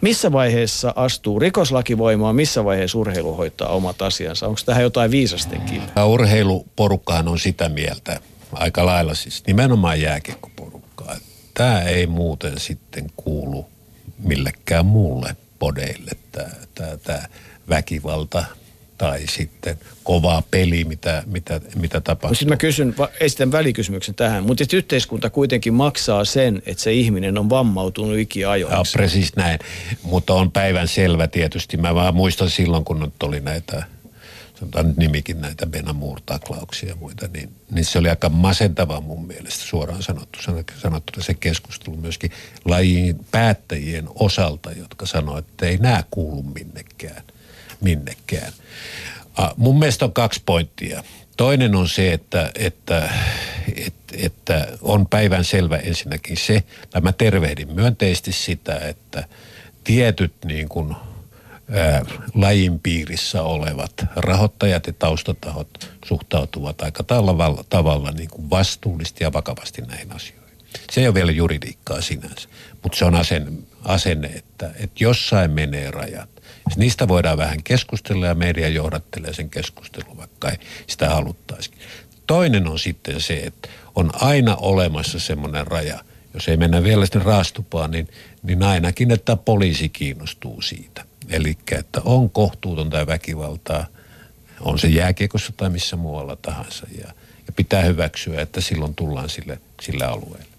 Missä vaiheessa astuu rikoslaki voimaan, missä vaiheessa urheilu hoitaa omat asiansa? Onko tähän jotain viisastenkin? Urheiluporukkaan on sitä mieltä aika lailla siis nimenomaan jääkiekkoporukkaa. Tämä ei muuten sitten kuulu millekään muulle podeille, tämä, tämä, tämä väkivalta tai sitten kovaa peli, mitä, mitä, mitä tapahtuu. Sitten mä kysyn, esitän välikysymyksen tähän, mutta yhteiskunta kuitenkin maksaa sen, että se ihminen on vammautunut ikiajoiksi. Ja, precis näin, mutta on päivän selvä tietysti. Mä vaan muistan silloin, kun nyt oli näitä sanotaan nyt nimikin näitä Benamur-taklauksia ja muita, niin, niin se oli aika masentava mun mielestä suoraan sanottu, sanottu se keskustelu myöskin lajin päättäjien osalta, jotka sanoivat, että ei nämä kuulu minnekään. Minnekään. Uh, mun mielestä on kaksi pointtia. Toinen on se, että, että, että, että on päivän selvä ensinnäkin se, tai mä tervehdin myönteisesti sitä, että tietyt niin kuin – ää, lajin piirissä olevat rahoittajat ja taustatahot suhtautuvat aika tavalla, tavalla niin kuin vastuullisesti ja vakavasti näihin asioihin. Se ei ole vielä juridiikkaa sinänsä, mutta se on asenne, asenne että, että jossain menee rajat. Niistä voidaan vähän keskustella ja media johdattelee sen keskustelun, vaikka ei sitä haluttaisikin. Toinen on sitten se, että on aina olemassa semmoinen raja, jos ei mennä vielä sitten raastupaan, niin, niin ainakin, että poliisi kiinnostuu siitä. Eli että on kohtuutonta väkivaltaa, on se jääkiekossa tai missä muualla tahansa. Ja, ja pitää hyväksyä, että silloin tullaan sille, sille alueelle.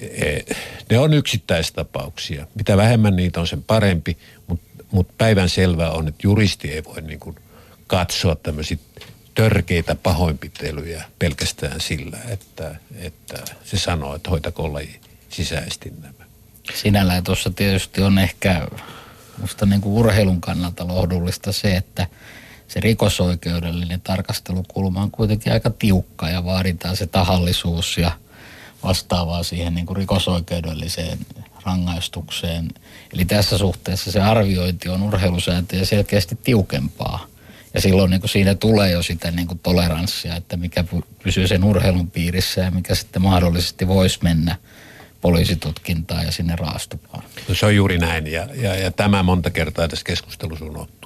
E, ne on yksittäistapauksia. Mitä vähemmän niitä on, sen parempi, mutta mut päivän selvää on, että juristi ei voi niin kuin katsoa tämmöisiä törkeitä pahoinpitelyjä pelkästään sillä, että, että se sanoo, että hoitako laji sisäisesti nämä. Sinällään tuossa tietysti on ehkä musta niin kuin urheilun kannalta lohdullista se, että se rikosoikeudellinen tarkastelukulma on kuitenkin aika tiukka ja vaaditaan se tahallisuus ja vastaavaa siihen niin kuin rikosoikeudelliseen rangaistukseen. Eli tässä suhteessa se arviointi on urheilusääntöjä selkeästi tiukempaa. Ja silloin niin kuin siinä tulee jo sitä niin kuin toleranssia, että mikä pysyy sen urheilun piirissä ja mikä sitten mahdollisesti voisi mennä – poliisitutkintaa ja sinne raastupaan. No se on juuri näin ja, ja, ja tämä monta kertaa tässä keskustelussa unohtuu.